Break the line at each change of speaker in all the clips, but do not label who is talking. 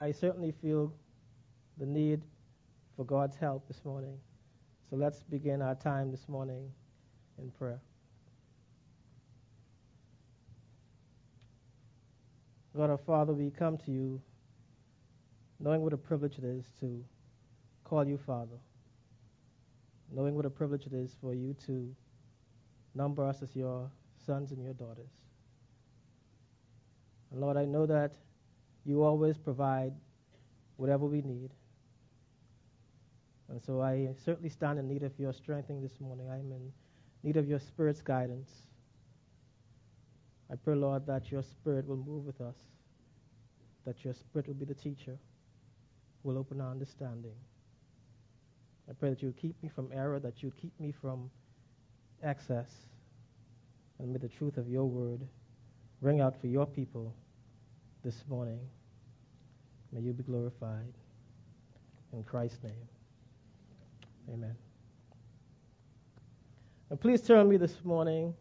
I certainly feel the need for God's help this morning. So let's begin our time this morning in prayer. God our Father, we come to you knowing what a privilege it is to call you Father, knowing what a privilege it is for you to number us as your sons and your daughters. And Lord, I know that you always provide whatever we need. And so I certainly stand in need of your strengthening this morning. I'm in need of your Spirit's guidance. I pray, Lord, that your Spirit will move with us, that your Spirit will be the teacher, will open our understanding. I pray that you would keep me from error, that you would keep me from excess, and may the truth of your word ring out for your people this morning. May you be glorified. In Christ's name. Amen. And please turn me this morning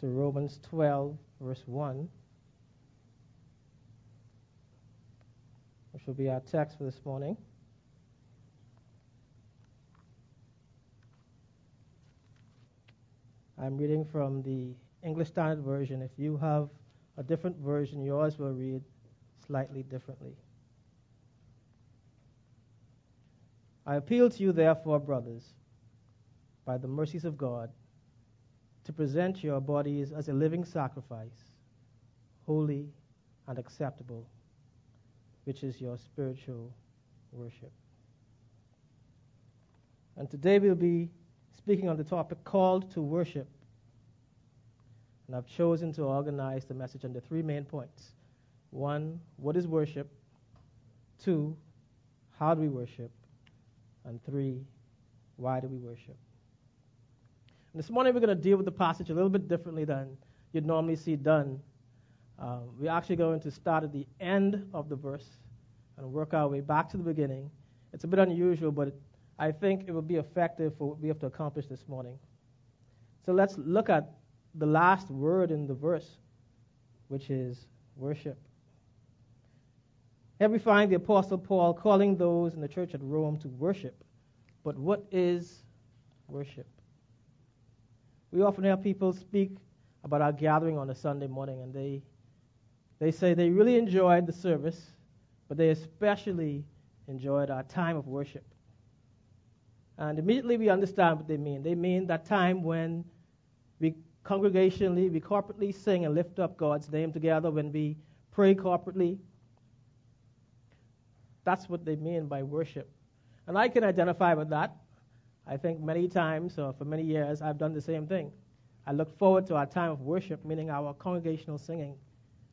to Romans 12, verse 1, which will be our text for this morning. I'm reading from the English Standard Version. If you have a different version, yours will read slightly differently. I appeal to you, therefore, brothers, by the mercies of God, to present your bodies as a living sacrifice, holy and acceptable, which is your spiritual worship. And today we'll be speaking on the topic called to worship. And I've chosen to organize the message under three main points. One, what is worship? Two, how do we worship? And three, why do we worship? And this morning we're going to deal with the passage a little bit differently than you'd normally see done. Um, we're actually going to start at the end of the verse and work our way back to the beginning. It's a bit unusual, but I think it will be effective for what we have to accomplish this morning. So let's look at the last word in the verse, which is worship. Here we find the Apostle Paul calling those in the church at Rome to worship. But what is worship? We often hear people speak about our gathering on a Sunday morning, and they, they say they really enjoyed the service, but they especially enjoyed our time of worship. And immediately we understand what they mean. They mean that time when we congregationally, we corporately sing and lift up God's name together, when we pray corporately, that's what they mean by worship. And I can identify with that. I think many times, or for many years, I've done the same thing. I look forward to our time of worship, meaning our congregational singing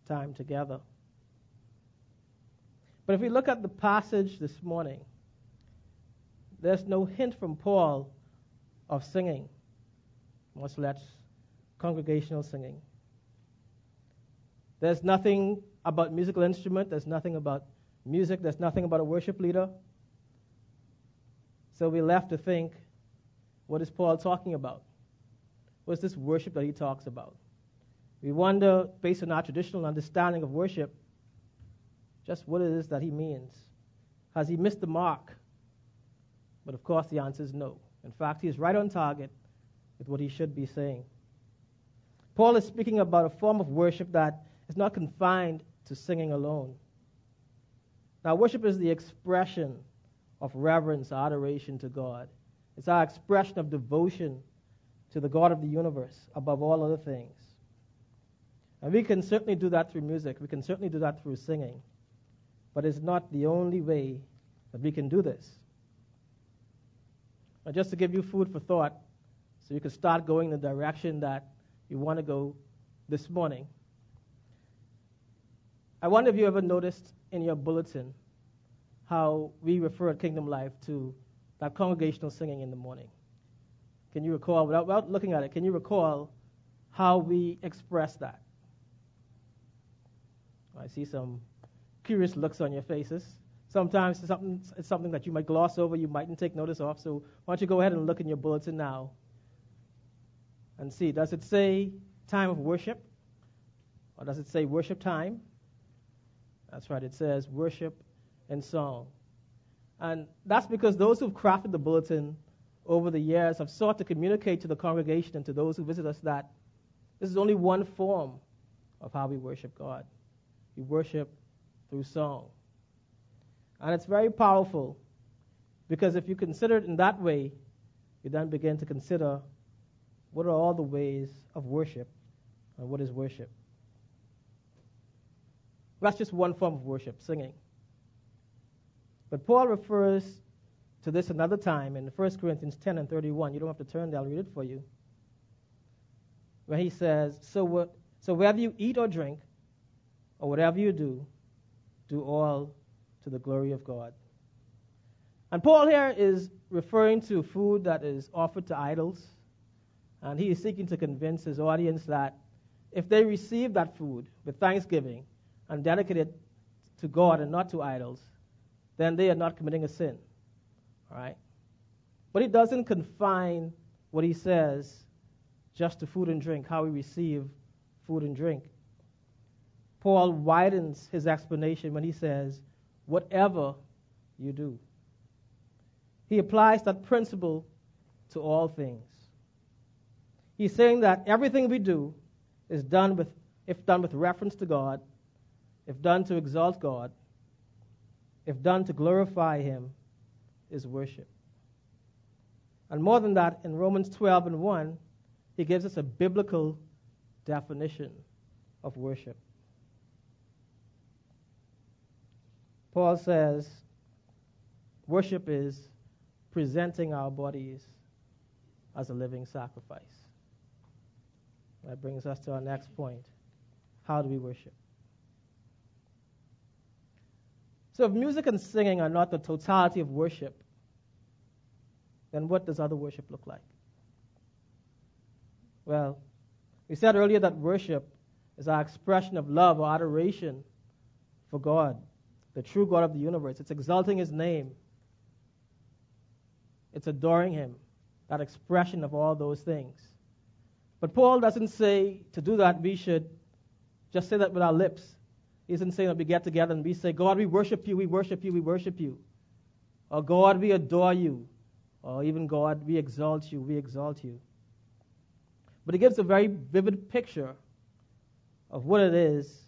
time together. But if we look at the passage this morning, there's no hint from Paul of singing, much less congregational singing. There's nothing about musical instrument, there's nothing about music, there's nothing about a worship leader. So we're left to think what is Paul talking about? What's this worship that he talks about? We wonder, based on our traditional understanding of worship, just what it is that he means. Has he missed the mark? But of course, the answer is no. In fact, he is right on target with what he should be saying. Paul is speaking about a form of worship that is not confined to singing alone. Now, worship is the expression of reverence, adoration to God. It's our expression of devotion to the God of the universe above all other things. And we can certainly do that through music. We can certainly do that through singing. But it's not the only way that we can do this. Now, just to give you food for thought, so you can start going in the direction that you want to go this morning. I wonder if you ever noticed in your bulletin how we refer Kingdom Life to that congregational singing in the morning. Can you recall, without, without looking at it, can you recall how we express that? I see some curious looks on your faces. Sometimes it's something, it's something that you might gloss over, you mightn't take notice of. So why don't you go ahead and look in your bulletin now and see, does it say time of worship? Or does it say worship time? That's right, it says worship and song. And that's because those who've crafted the bulletin over the years have sought to communicate to the congregation and to those who visit us that this is only one form of how we worship God. We worship through song. And it's very powerful because if you consider it in that way, you then begin to consider what are all the ways of worship and what is worship. That's just one form of worship, singing. But Paul refers to this another time in 1 Corinthians 10 and 31. You don't have to turn there, I'll read it for you. Where he says, So, what, so whether you eat or drink, or whatever you do, do all to the glory of God. And Paul here is referring to food that is offered to idols. And he is seeking to convince his audience that if they receive that food with thanksgiving and dedicated to God and not to idols, then they are not committing a sin. All right? But he doesn't confine what he says just to food and drink, how we receive food and drink. Paul widens his explanation when he says, whatever you do. He applies that principle to all things. He's saying that everything we do is done with, if done with reference to God, if done to exalt God, if done to glorify Him, is worship. And more than that, in Romans 12 and 1, he gives us a biblical definition of worship. Paul says, worship is presenting our bodies as a living sacrifice. That brings us to our next point. How do we worship? So, if music and singing are not the totality of worship, then what does other worship look like? Well, we said earlier that worship is our expression of love or adoration for God, the true God of the universe. It's exalting His name, it's adoring Him, that expression of all those things. But Paul doesn't say to do that we should just say that with our lips. Isn't saying that we get together and we say, God, we worship you, we worship you, we worship you. Or God, we adore you. Or even God, we exalt you, we exalt you. But it gives a very vivid picture of what it is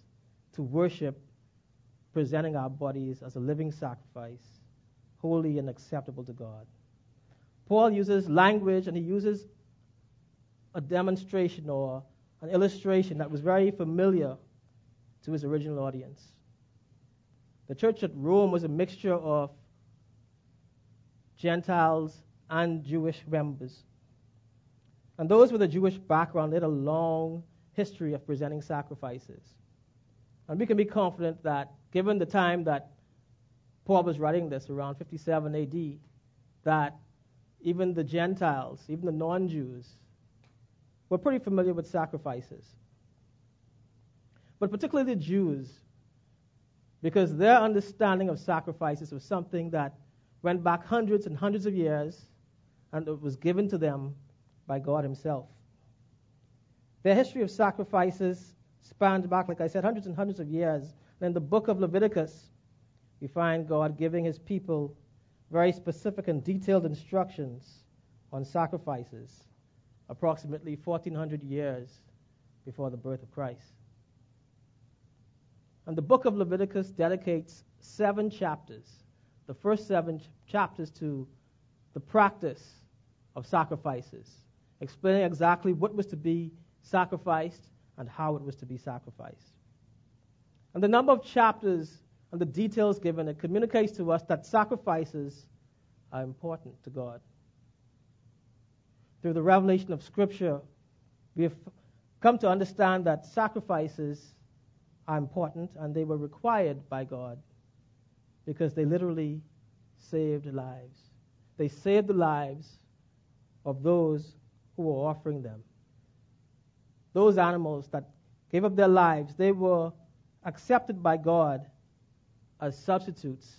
to worship, presenting our bodies as a living sacrifice, holy and acceptable to God. Paul uses language and he uses a demonstration or an illustration that was very familiar to his original audience. The church at Rome was a mixture of Gentiles and Jewish members. And those with a Jewish background had a long history of presenting sacrifices. And we can be confident that, given the time that Paul was writing this, around 57 AD, that even the Gentiles, even the non Jews, were pretty familiar with sacrifices but particularly the Jews, because their understanding of sacrifices was something that went back hundreds and hundreds of years and it was given to them by God Himself. Their history of sacrifices spanned back, like I said, hundreds and hundreds of years. And in the book of Leviticus, we find God giving His people very specific and detailed instructions on sacrifices, approximately 1400 years before the birth of Christ. And the book of Leviticus dedicates seven chapters, the first seven ch- chapters to the practice of sacrifices, explaining exactly what was to be sacrificed and how it was to be sacrificed. And the number of chapters and the details given, it communicates to us that sacrifices are important to God. Through the revelation of Scripture, we have come to understand that sacrifices are important and they were required by God because they literally saved lives. They saved the lives of those who were offering them. Those animals that gave up their lives, they were accepted by God as substitutes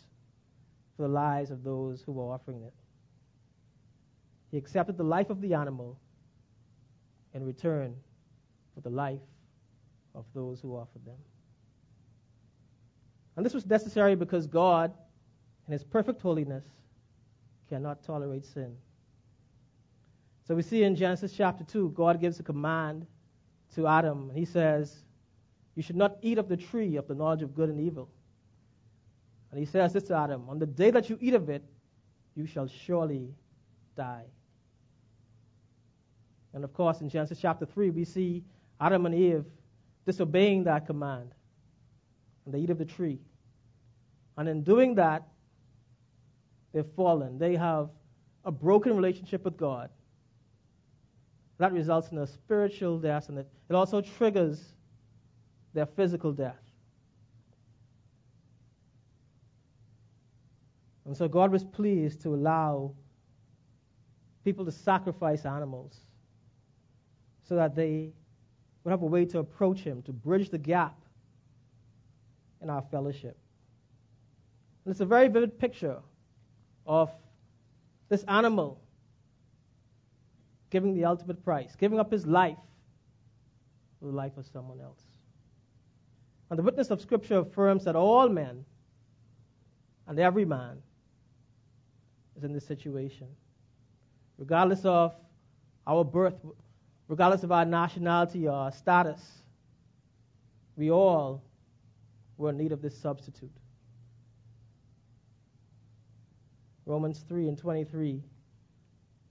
for the lives of those who were offering it. He accepted the life of the animal in return for the life of those who offered them. And this was necessary because God in his perfect holiness, cannot tolerate sin. So we see in Genesis chapter 2, God gives a command to Adam. He says, You should not eat of the tree of the knowledge of good and evil. And he says this to Adam On the day that you eat of it, you shall surely die. And of course, in Genesis chapter 3, we see Adam and Eve disobeying that command. And they eat of the tree. And in doing that, they've fallen. They have a broken relationship with God. That results in a spiritual death, and it, it also triggers their physical death. And so God was pleased to allow people to sacrifice animals so that they would have a way to approach Him, to bridge the gap in our fellowship. And it's a very vivid picture of this animal giving the ultimate price, giving up his life for the life of someone else. And the witness of Scripture affirms that all men and every man is in this situation. Regardless of our birth, regardless of our nationality or our status, we all were in need of this substitute. Romans 3 and 23,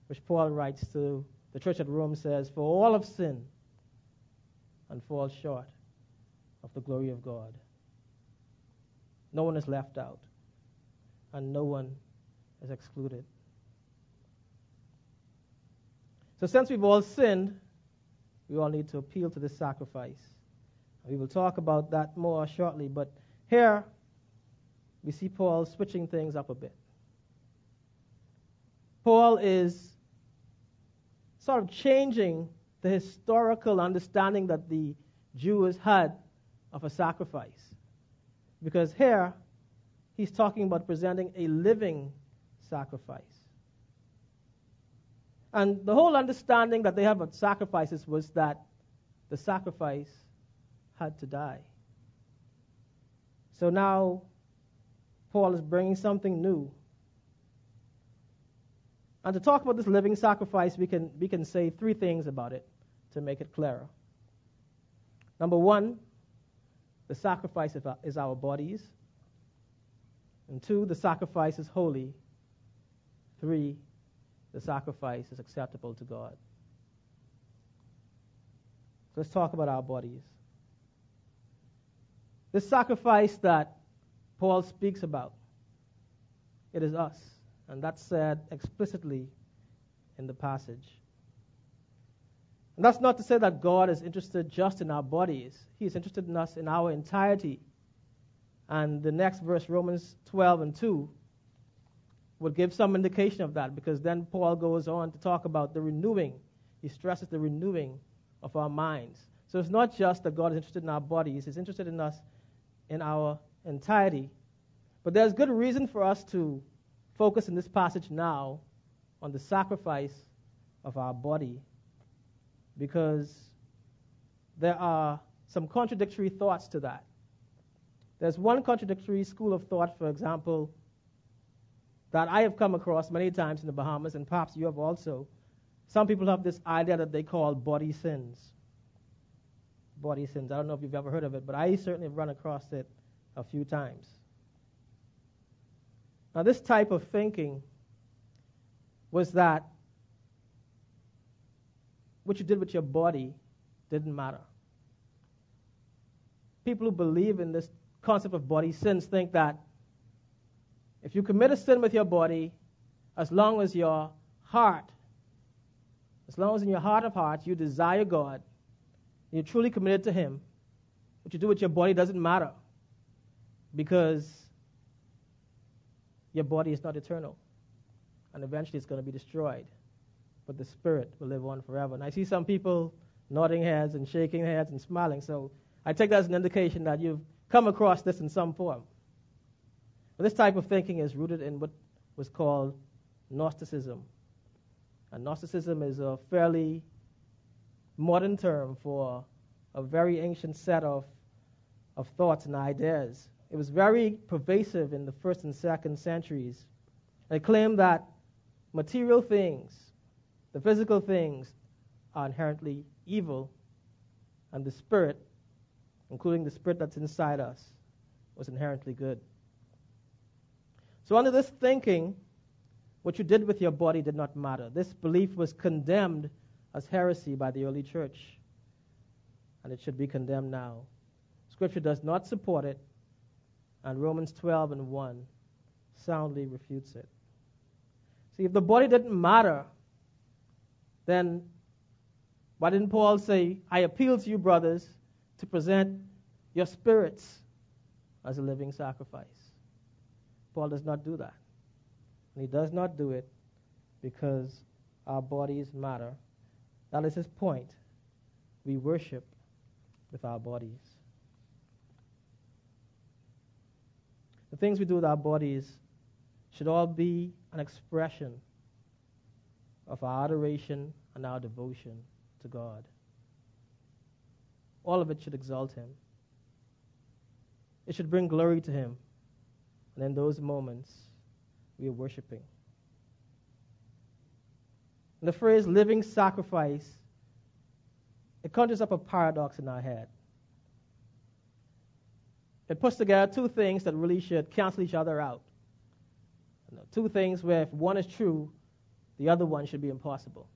which Paul writes to the church at Rome, says, For all have sinned and fall short of the glory of God. No one is left out, and no one is excluded. So, since we've all sinned, we all need to appeal to this sacrifice. We will talk about that more shortly, but here we see Paul switching things up a bit. Paul is sort of changing the historical understanding that the Jews had of a sacrifice. Because here, he's talking about presenting a living sacrifice. And the whole understanding that they have of sacrifices was that the sacrifice had to die. So now, Paul is bringing something new and to talk about this living sacrifice, we can, we can say three things about it to make it clearer. Number one, the sacrifice is our bodies. And two, the sacrifice is holy. Three, the sacrifice is acceptable to God. Let's talk about our bodies. This sacrifice that Paul speaks about, it is us. And that's said explicitly in the passage. And that's not to say that God is interested just in our bodies, He is interested in us in our entirety. And the next verse, Romans 12 and 2, would give some indication of that because then Paul goes on to talk about the renewing. He stresses the renewing of our minds. So it's not just that God is interested in our bodies, He's interested in us in our entirety. But there's good reason for us to focus in this passage now on the sacrifice of our body because there are some contradictory thoughts to that. There's one contradictory school of thought, for example, that I have come across many times in the Bahamas, and perhaps you have also. Some people have this idea that they call body sins. Body sins. I don't know if you've ever heard of it, but I certainly have run across it a few times. Now, this type of thinking was that what you did with your body didn't matter. People who believe in this concept of body sins think that if you commit a sin with your body, as long as your heart, as long as in your heart of hearts you desire God, you're truly committed to Him, what you do with your body doesn't matter because your body is not eternal. And eventually it's going to be destroyed. But the spirit will live on forever. And I see some people nodding heads and shaking heads and smiling. So I take that as an indication that you've come across this in some form. But this type of thinking is rooted in what was called Gnosticism. And Gnosticism is a fairly modern term for a very ancient set of, of thoughts and ideas It was very pervasive in the first and second centuries. They claimed that material things, the physical things, are inherently evil, and the spirit, including the spirit that's inside us, was inherently good. So, under this thinking, what you did with your body did not matter. This belief was condemned as heresy by the early church, and it should be condemned now. Scripture does not support it, and Romans 12 and 1 soundly refutes it. See, if the body didn't matter, then why didn't Paul say, I appeal to you, brothers, to present your spirits as a living sacrifice? Paul does not do that. And he does not do it because our bodies matter. That is his point. We worship with our bodies. The things we do with our bodies should all be an expression of our adoration and our devotion to God. All of it should exalt Him. It should bring glory to Him. And in those moments, we are worshiping. And the phrase living sacrifice, it conjures up a paradox in our head. It puts together two things that really should cancel each other out. You know, two things where if one is true, the other one should be impossible.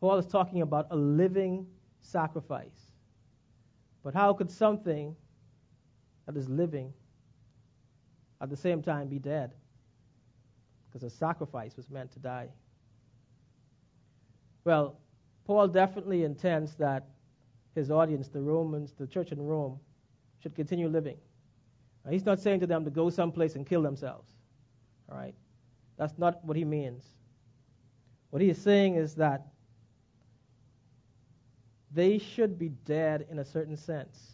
Paul is talking about a living sacrifice. But how could something that is living at the same time be dead? Because a sacrifice was meant to die. Well, Paul definitely intends that his audience, the Romans, the church in Rome, should continue living. Now, he's not saying to them to go someplace and kill themselves. All right? That's not what he means. What he is saying is that they should be dead in a certain sense.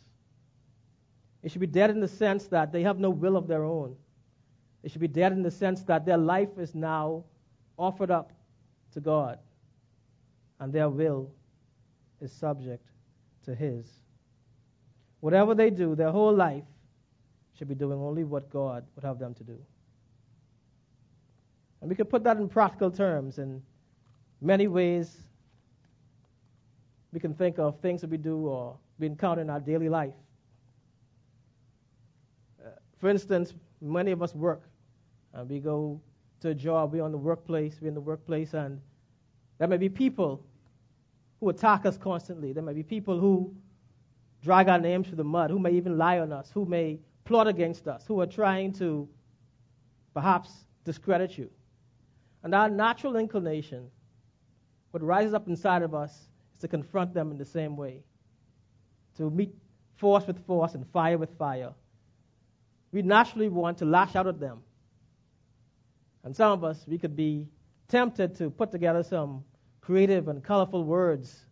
They should be dead in the sense that they have no will of their own. They should be dead in the sense that their life is now offered up to God and their will is subject to His. Whatever they do, their whole life should be doing only what God would have them to do. And we can put that in practical terms in many ways we can think of things that we do or we encounter in our daily life. Uh, for instance, many of us work. and we go to a job, we're on the workplace, we're in the workplace, and there may be people who attack us constantly. There may be people who drag our names through the mud, who may even lie on us, who may plot against us, who are trying to perhaps discredit you. And our natural inclination, what rises up inside of us, is to confront them in the same way, to meet force with force and fire with fire. We naturally want to lash out at them. And some of us, we could be tempted to put together some creative and colorful words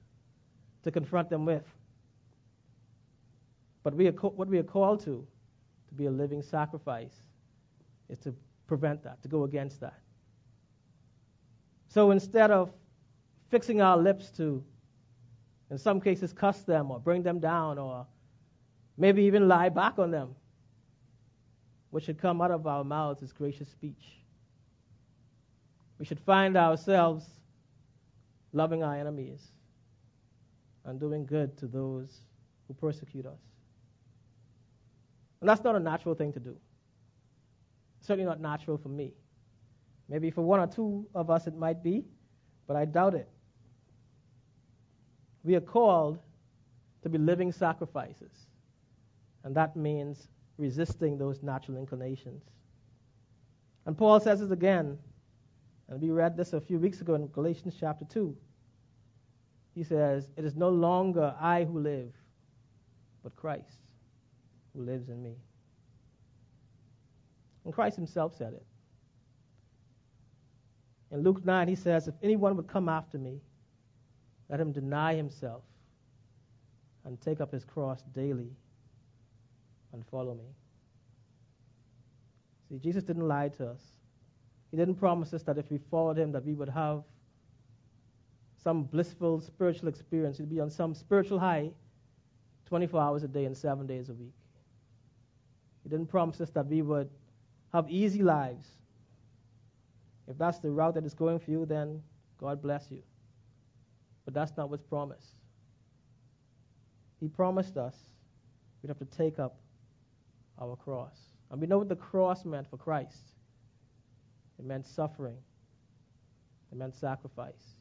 to confront them with. But we what we are called to, to be a living sacrifice, is to prevent that, to go against that. So instead of fixing our lips to in some cases, cuss them or bring them down or maybe even lie back on them. What should come out of our mouths is gracious speech. We should find ourselves loving our enemies and doing good to those who persecute us. And that's not a natural thing to do. Certainly not natural for me. Maybe for one or two of us it might be, but I doubt it. We are called to be living sacrifices. And that means resisting those natural inclinations. And Paul says it again, and we read this a few weeks ago in Galatians chapter 2. He says, It is no longer I who live, but Christ who lives in me. And Christ himself said it. In Luke 9, he says, If anyone would come after me, let him deny himself and take up his cross daily and follow me. See, Jesus didn't lie to us. He didn't promise us that if we followed him that we would have some blissful spiritual experience. We'd be on some spiritual high 24 hours a day and 7 days a week. He didn't promise us that we would have easy lives. If that's the route that is going for you, then God bless you. But that's not what's promised. He promised us we'd have to take up our cross. And we know what the cross meant for Christ it meant suffering, it meant sacrifice,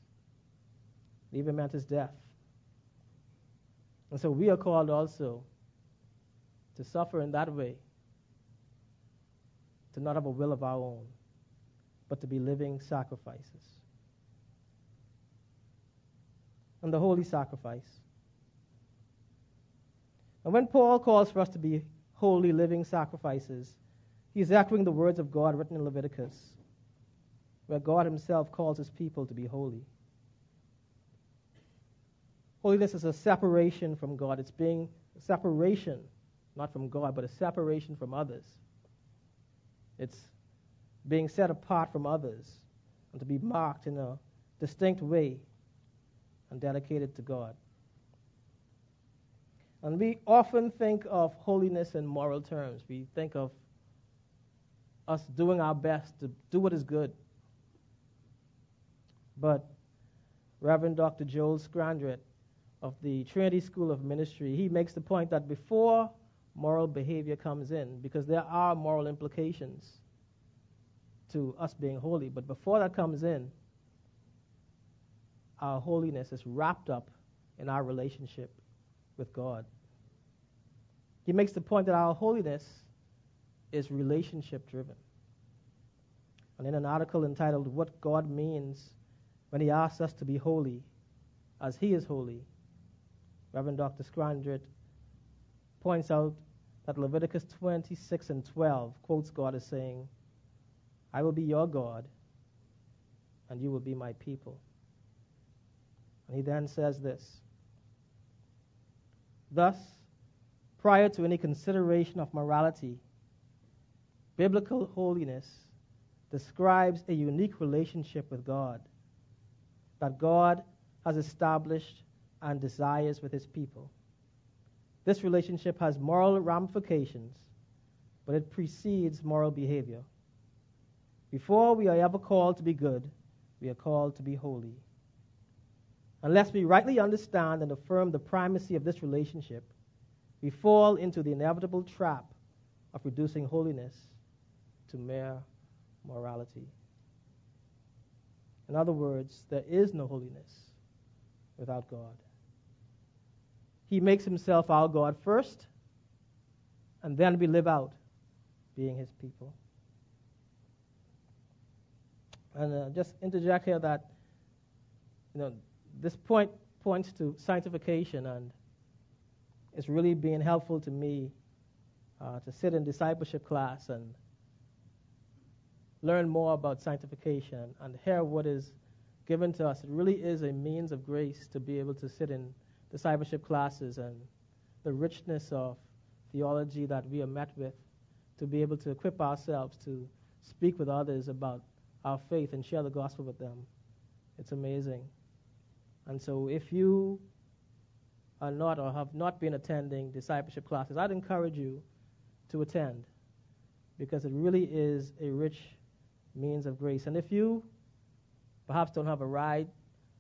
it even meant his death. And so we are called also to suffer in that way, to not have a will of our own, but to be living sacrifices. And the holy sacrifice. And when Paul calls for us to be holy living sacrifices, he's echoing the words of God written in Leviticus, where God himself calls his people to be holy. Holiness is a separation from God. It's being a separation, not from God, but a separation from others. It's being set apart from others and to be marked in a distinct way and dedicated to God. And we often think of holiness in moral terms. We think of us doing our best to do what is good. But Reverend Dr. Joel Scandrett of the Trinity School of Ministry, he makes the point that before moral behavior comes in, because there are moral implications to us being holy, but before that comes in, our holiness is wrapped up in our relationship with God. He makes the point that our holiness is relationship driven. And in an article entitled What God Means When He Asks Us to Be Holy as He is Holy, Reverend Dr. Scandrett points out that Leviticus 26 and 12 quotes God as saying, I will be your God, and you will be my people. And he then says this Thus, prior to any consideration of morality, biblical holiness describes a unique relationship with God that God has established and desires with his people. This relationship has moral ramifications, but it precedes moral behavior. Before we are ever called to be good, we are called to be holy. Unless we rightly understand and affirm the primacy of this relationship, we fall into the inevitable trap of reducing holiness to mere morality. In other words, there is no holiness without God. He makes himself our God first, and then we live out being his people. And uh, just interject here that, you know, this point points to sanctification, and it's really been helpful to me uh, to sit in discipleship class and learn more about sanctification and hear what is given to us. It really is a means of grace to be able to sit in discipleship classes and the richness of theology that we are met with, to be able to equip ourselves to speak with others about our faith and share the gospel with them. It's amazing. And so if you are not or have not been attending discipleship classes, I'd encourage you to attend because it really is a rich means of grace. And if you perhaps don't have a ride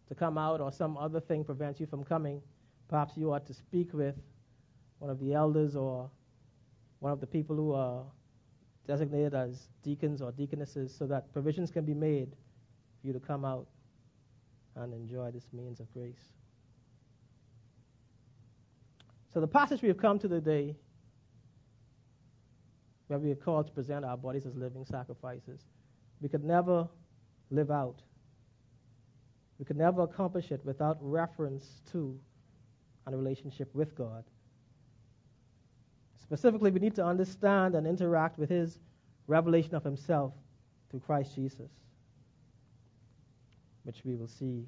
to come out or some other thing prevents you from coming, perhaps you ought to speak with one of the elders or one of the people who are designated as deacons or deaconesses so that provisions can be made for you to come out and enjoy this means of grace. So, the passage we have come to today, where we are called to present our bodies as living sacrifices, we could never live out. We could never accomplish it without reference to and a relationship with God. Specifically, we need to understand and interact with His revelation of Himself through Christ Jesus which we will see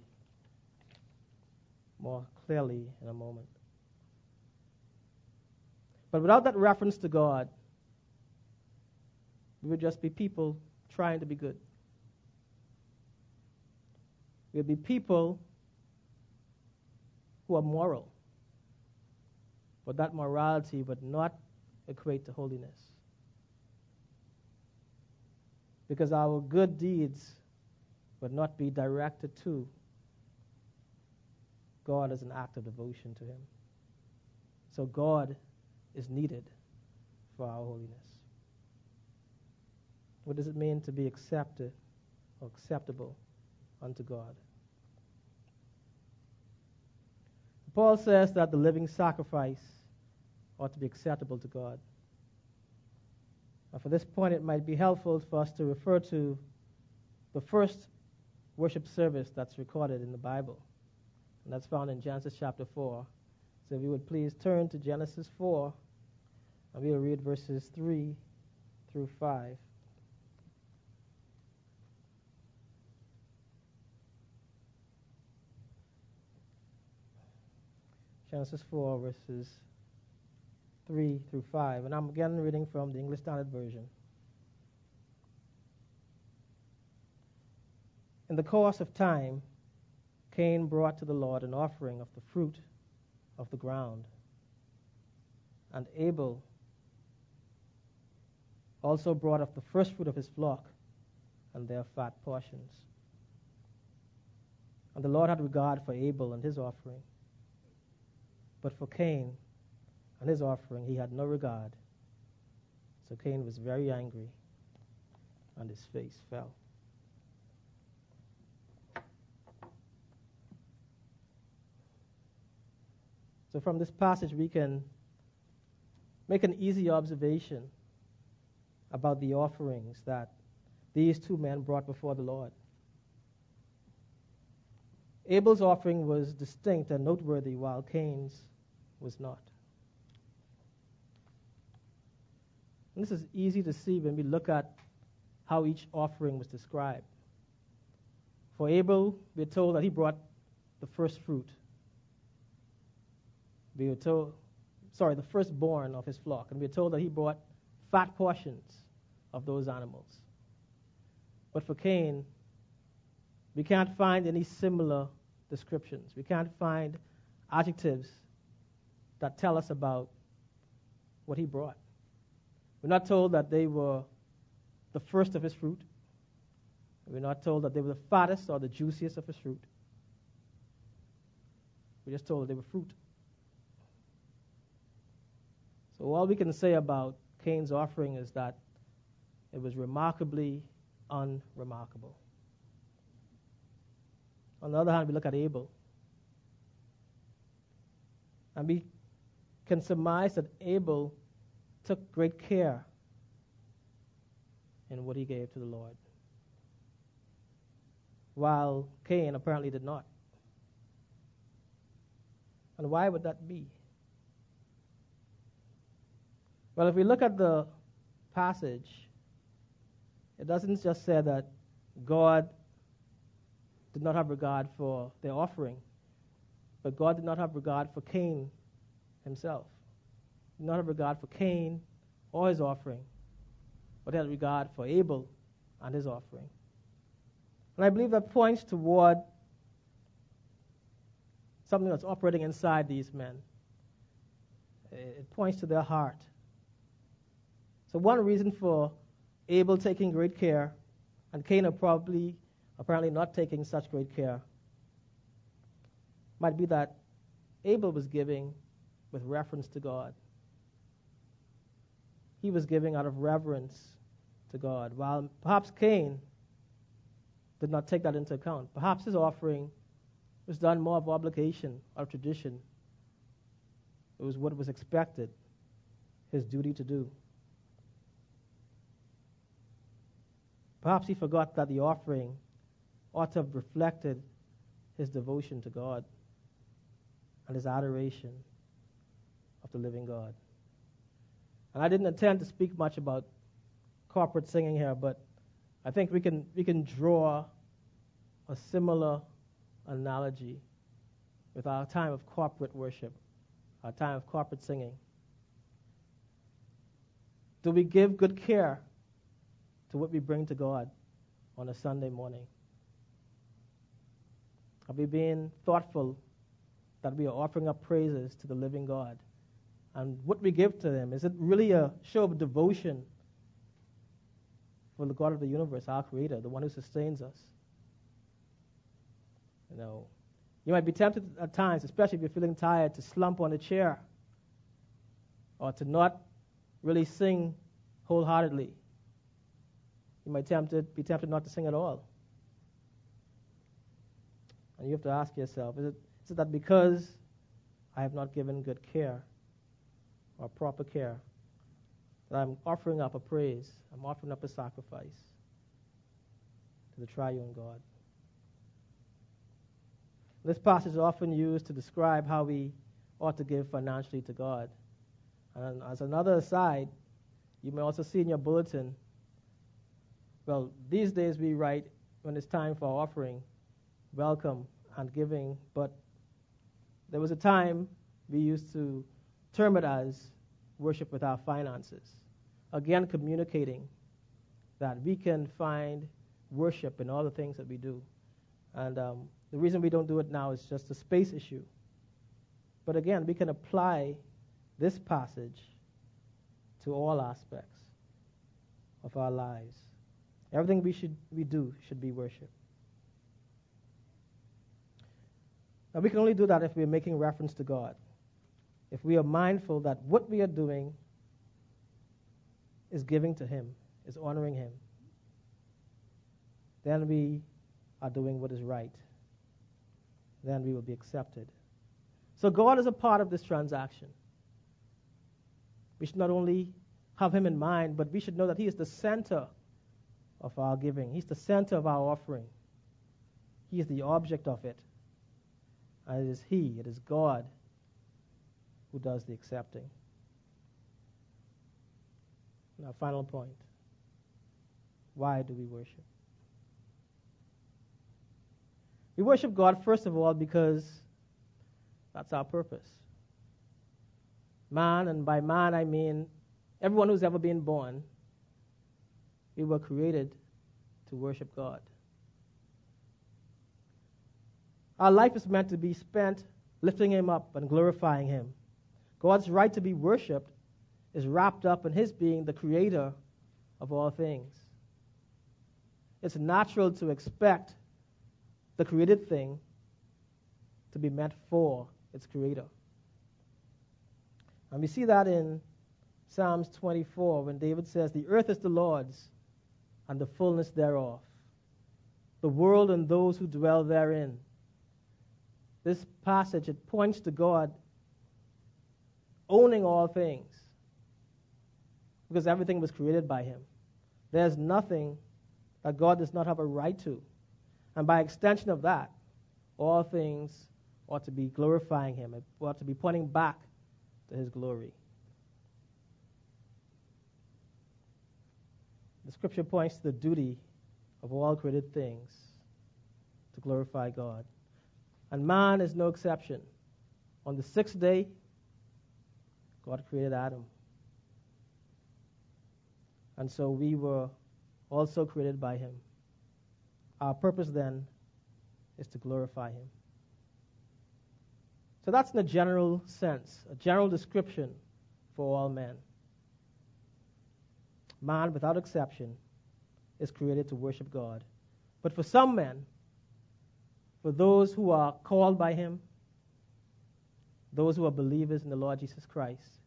more clearly in a moment. But without that reference to God, we would just be people trying to be good. We'll be people who are moral, but that morality would not equate to holiness. because our good deeds would not be directed to God as an act of devotion to Him. So God is needed for our holiness. What does it mean to be accepted or acceptable unto God? Paul says that the living sacrifice ought to be acceptable to God. Now, for this point, it might be helpful for us to refer to the first worship service that's recorded in the Bible, and that's found in Genesis chapter 4. So, if you would please turn to Genesis 4, and we'll read verses 3 through 5. Genesis 4, verses 3 through 5. And I'm again reading from the English Standard Version. In the course of time, Cain brought to the Lord an offering of the fruit of the ground. And Abel also brought of the first fruit of his flock and their fat portions. And the Lord had regard for Abel and his offering but for Cain and his offering, he had no regard. So Cain was very angry, and his face fell. So, from this passage, we can make an easy observation about the offerings that these two men brought before the Lord. Abel's offering was distinct and noteworthy, while Cain's was not. And this is easy to see when we look at how each offering was described. For Abel, we're told that he brought the first fruit. We were told, sorry, the firstborn of his flock. And we're told that he brought fat portions of those animals. But for Cain, we can't find any similar descriptions. We can't find adjectives that tell us about what he brought. We're not told that they were the first of his fruit. We're not told that they were the fattest or the juiciest of his fruit. We're just told that they were fruit. So all we can say about Cain's offering is that it was remarkably unremarkable. On the other hand, we look at Abel. And we can surmise that Abel took great care in what he gave to the Lord, while Cain apparently did not. And why would that be? Well, if we look at the passage, it doesn't just say that God did not have regard for their offering, but God did not have regard for Cain himself. Not have regard for Cain or his offering, but had regard for Abel and his offering. And I believe that points toward something that's operating inside these men. It points to their heart. So one reason for Abel taking great care, and Cain probably apparently not taking such great care, might be that Abel was giving with reference to God. He was giving out of reverence to God, while perhaps Cain did not take that into account. Perhaps his offering was done more of obligation or tradition. It was what was expected, his duty to do. Perhaps he forgot that the offering ought to have reflected his devotion to God and his adoration of the living God. And I didn't intend to speak much about corporate singing here, but I think we can, we can draw a similar analogy with our time of corporate worship, our time of corporate singing. Do we give good care to what we bring to God on a Sunday morning? Are we being thoughtful that we are offering up praises to the living God? And what we give to them? Is it really a show of devotion for the God of the universe, our creator, the one who sustains us. You know, you might be tempted at times, especially if you're feeling tired, to slump on a chair or to not really sing wholeheartedly. You might tempted, be tempted not to sing at all. And you have to ask yourself is it, is it that because I have not given good care or proper care I'm offering up a praise, I'm offering up a sacrifice to the triune God? This passage is often used to describe how we ought to give financially to God. And as another aside, you may also see in your bulletin, well, these days we write when it's time for offering, welcome and giving, but there was a time we used to term it as worship with our finances. Again, communicating that we can find worship in all the things that we do. And um, the reason we don't do it now is just a space issue. But again, we can apply this passage to all aspects of our lives. Everything we should we do should be worship. Now we can only do that if we're making reference to God. If we are mindful that what we are doing is giving to Him, is honoring Him, then we are doing what is right. Then we will be accepted. So God is a part of this transaction. We should not only have Him in mind, but we should know that He is the center of our giving. He's the center of our offering. He is the object of it. And it is He, it is God who does the accepting. Now, final point. Why do we worship? We worship God, first of all, because that's our purpose. Man, and by man I mean everyone who's ever been born, we were created to worship God. Our life is meant to be spent lifting Him up and glorifying Him. God's right to be worshiped is wrapped up in His being the creator of all things. It's natural to expect the created thing to be meant for its creator. And we see that in Psalms 24 when David says, The earth is the Lord's and the fullness thereof, the world and those who dwell therein. This passage, it points to God owning all things because everything was created by him. There's nothing that God does not have a right to. And by extension of that, all things ought to be glorifying Him, it ought to be pointing back to His glory. The scripture points to the duty of all created things to glorify God. And man is no exception. On the sixth day, God created Adam. And so we were also created by Him. Our purpose then is to glorify Him. So that's in a general sense, a general description for all men. Man, without exception, is created to worship God. But for some men, for those who are called by Him, those who are believers in the Lord Jesus Christ,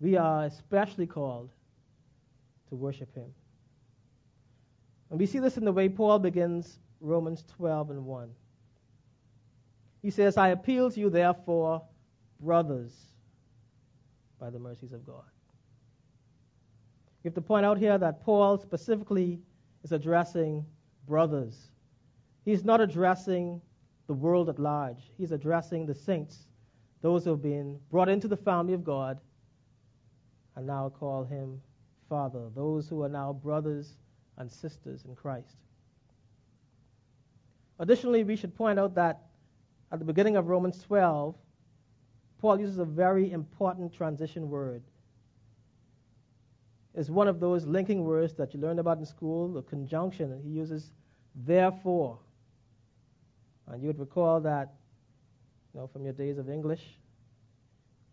we are especially called to worship Him. And we see this in the way Paul begins Romans 12 and 1. He says, I appeal to you, therefore, brothers, by the mercies of God. You have to point out here that Paul specifically is addressing brothers. He's not addressing the world at large, he's addressing the saints, those who have been brought into the family of God and now call him Father, those who are now brothers and sisters in Christ. Additionally, we should point out that at the beginning of Romans 12, Paul uses a very important transition word. It's one of those linking words that you learned about in school, the conjunction. He uses therefore. And you would recall that, know, from your days of English,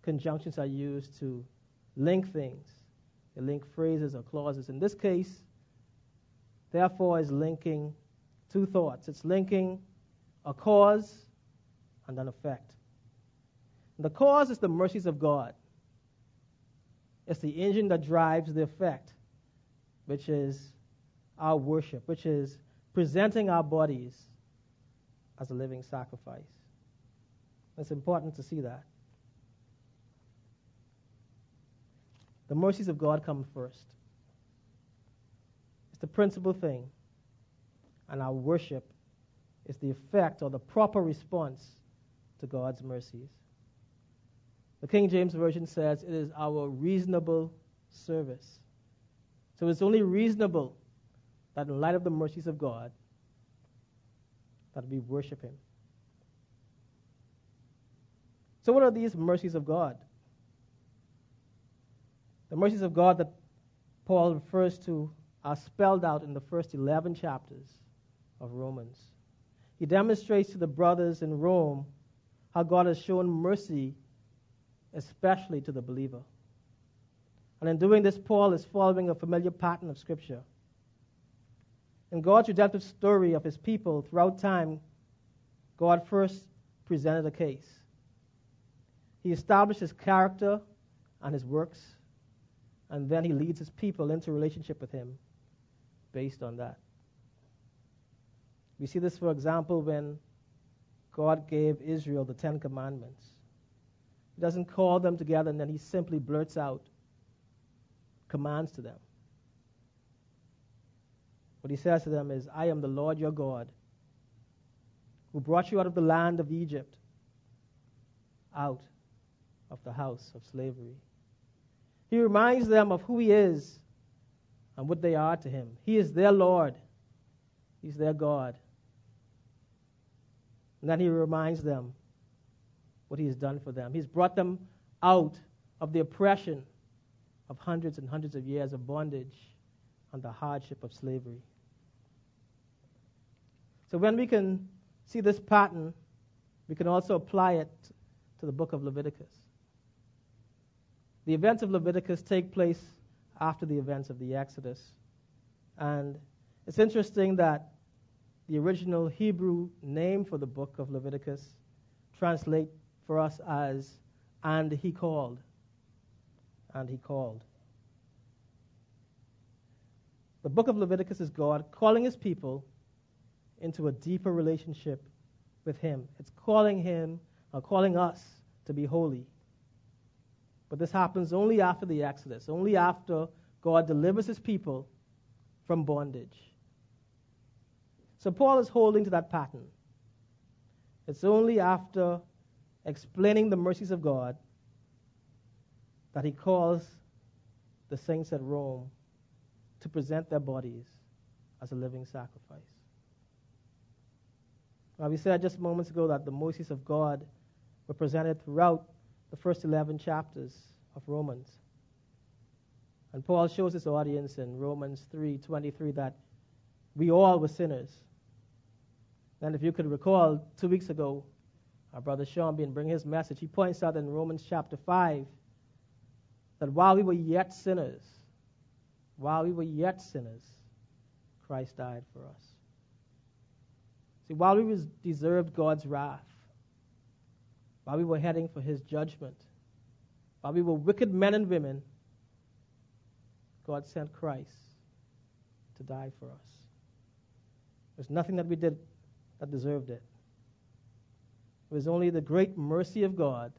conjunctions are used to link things. They link phrases or clauses. In this case, therefore, is linking two thoughts. It's linking a cause and an effect. The cause is the mercies of God. It's the engine that drives the effect, which is our worship, which is presenting our bodies as a living sacrifice. It's important to see that. The mercies of God come first. It's the principal thing. And our worship is the effect or the proper response to God's mercies. The King James Version says it is our reasonable service. So it's only reasonable that in light of the mercies of God, that we worship Him. So, what are these mercies of God? The mercies of God that Paul refers to are spelled out in the first 11 chapters of Romans. He demonstrates to the brothers in Rome how God has shown mercy, especially to the believer. And in doing this, Paul is following a familiar pattern of Scripture. In God's redemptive story of his people throughout time, God first presented a case. He established his character and his works, and then he leads his people into relationship with him based on that. We see this, for example, when God gave Israel the Ten Commandments. He doesn't call them together and then he simply blurts out commands to them. What he says to them is, I am the Lord your God, who brought you out of the land of Egypt, out of the house of slavery. He reminds them of who he is and what they are to him. He is their Lord, he's their God. And then he reminds them what he has done for them. He's brought them out of the oppression of hundreds and hundreds of years of bondage and the hardship of slavery. So when we can see this pattern, we can also apply it to the book of Leviticus. The events of Leviticus take place after the events of the Exodus. And it's interesting that the original Hebrew name for the book of Leviticus translate for us as and he called. And he called. The book of Leviticus is God calling his people into a deeper relationship with Him. It's calling Him, or calling us to be holy. But this happens only after the Exodus, only after God delivers His people from bondage. So Paul is holding to that pattern. It's only after explaining the mercies of God that he calls the saints at Rome to present their bodies as a living sacrifice. Now, we said just moments ago that the mercies of God were presented throughout the first 11 chapters of Romans. And Paul shows his audience in Romans 3:23 that we all were sinners. And if you could recall, two weeks ago, our brother Sean being bring his message, he points out in Romans chapter 5 that while we were yet sinners, while we were yet sinners, Christ died for us. See, while we deserved God's wrath, while we were heading for his judgment, while we were wicked men and women, God sent Christ to die for us. There's nothing that we did that deserved it. It was only the great mercy of God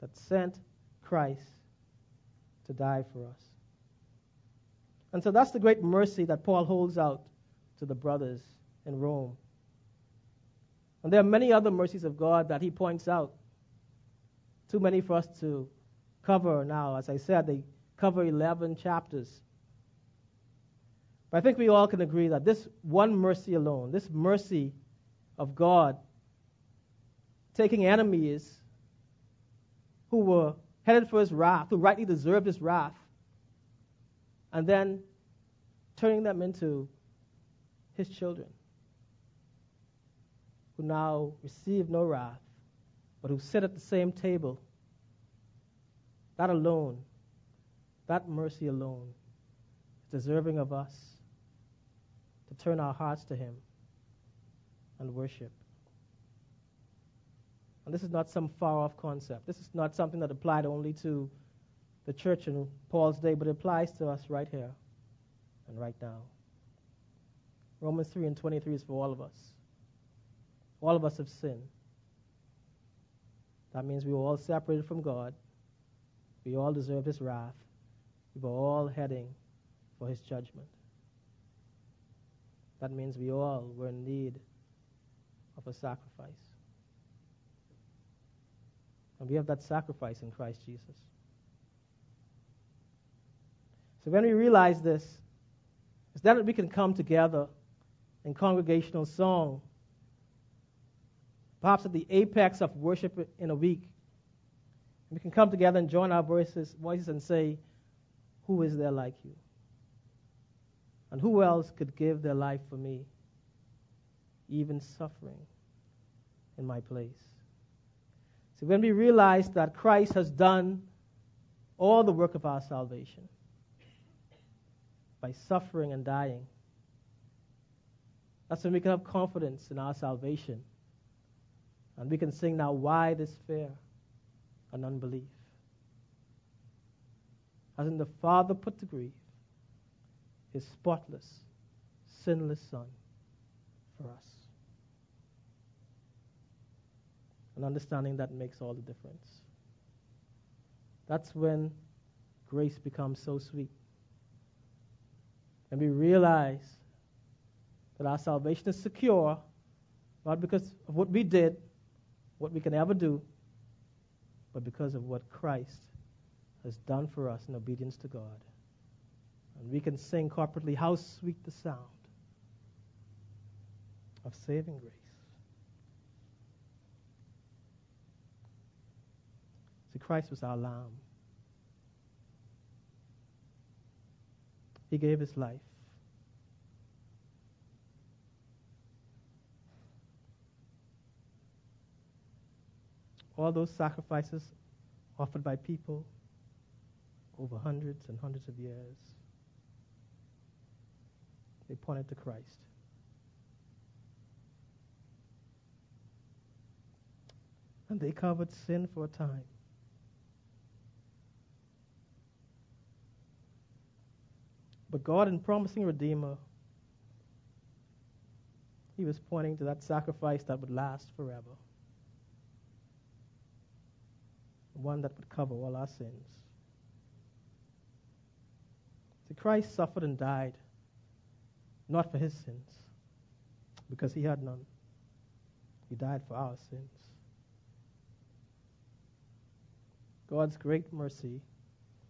that sent Christ to die for us. And so that's the great mercy that Paul holds out to the brothers in Rome. And there are many other mercies of God that he points out. Too many for us to cover now. As I said, they cover 11 chapters. But I think we all can agree that this one mercy alone, this mercy of God, taking enemies who were headed for his wrath, who rightly deserved his wrath, and then turning them into his children who now receive no wrath, but who sit at the same table. That alone, that mercy alone, is deserving of us to turn our hearts to Him and worship. And this is not some far off concept. This is not something that applied only to the church in Paul's day, but it applies to us right here and right now. Romans 3 and 23 is for all of us. All of us have sinned. That means we were all separated from God. We all deserve His wrath. We were all heading for His judgment. That means we all were in need of a sacrifice. And we have that sacrifice in Christ Jesus. So when we realize this, it's that we can come together in congregational song, perhaps at the apex of worship in a week. We can come together and join our voices, voices and say, Who is there like you? And who else could give their life for me, even suffering in my place? So when we realize that Christ has done all the work of our salvation by suffering and dying, that's when we can have confidence in our salvation. And we can sing now, Why this fear and unbelief? Hasn't the Father put to grief his spotless, sinless Son for us? And understanding that makes all the difference. That's when grace becomes so sweet. And we realize that our salvation is secure, not because of what we did, what we can ever do, but because of what Christ has done for us in obedience to God. And we can sing corporately, How sweet the sound of saving grace. See, Christ was our lamb. He gave his life. All those sacrifices offered by people over hundreds and hundreds of years, they pointed to Christ. And they covered sin for a time. But God, in promising Redeemer, He was pointing to that sacrifice that would last forever one that would cover all our sins. See, Christ suffered and died not for his sins, because he had none. He died for our sins. God's great mercy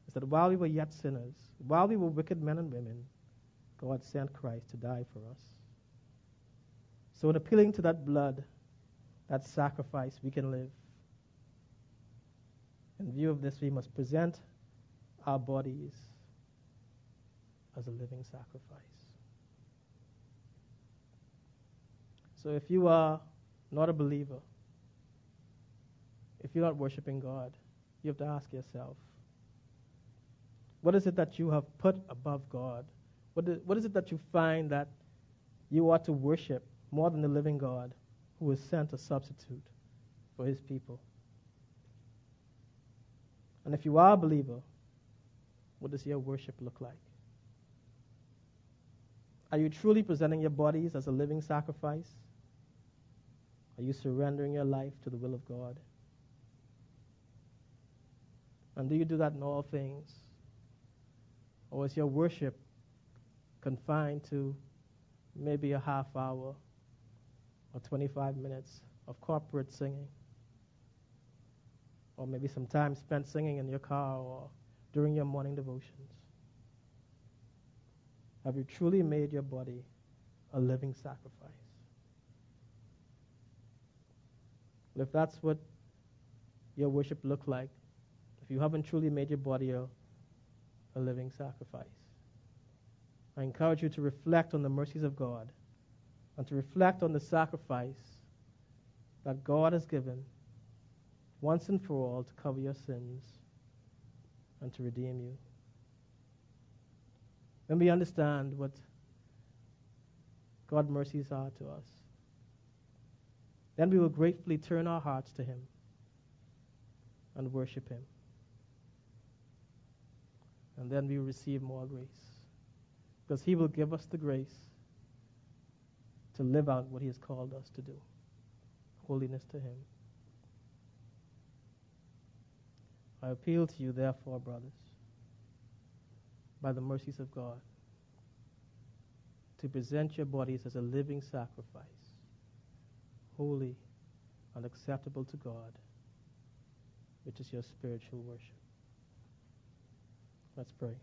is that while we were yet sinners, while we were wicked men and women, God sent Christ to die for us. So, in appealing to that blood, that sacrifice, we can live. In view of this, we must present our bodies as a living sacrifice. So if you are not a believer, if you're not worshiping God, you have to ask yourself, what is it that you have put above God? What is, what is it that you find that you ought to worship more than the living God who has sent a substitute for his people? And if you are a believer, what does your worship look like? Are you truly presenting your bodies as a living sacrifice? Are you surrendering your life to the will of God? And do you do that in all things? Or is your worship confined to maybe a half hour or 25 minutes of corporate singing? Or maybe some time spent singing in your car or during your morning devotions? Have you truly made your body a living sacrifice? Well, if that's what your worship looked like, if you haven't truly made your body a, a living sacrifice, I encourage you to reflect on the mercies of God and to reflect on the sacrifice that God has given once and for all to cover your sins and to redeem you. When we understand what God's mercies are to us. Then we will gratefully turn our hearts to Him and worship Him. And then we will receive more grace. Because He will give us the grace to live out what He has called us to do holiness to Him. I appeal to you, therefore, brothers, by the mercies of God, to present your bodies as a living sacrifice, holy and acceptable to God, which is your spiritual worship. Let's pray.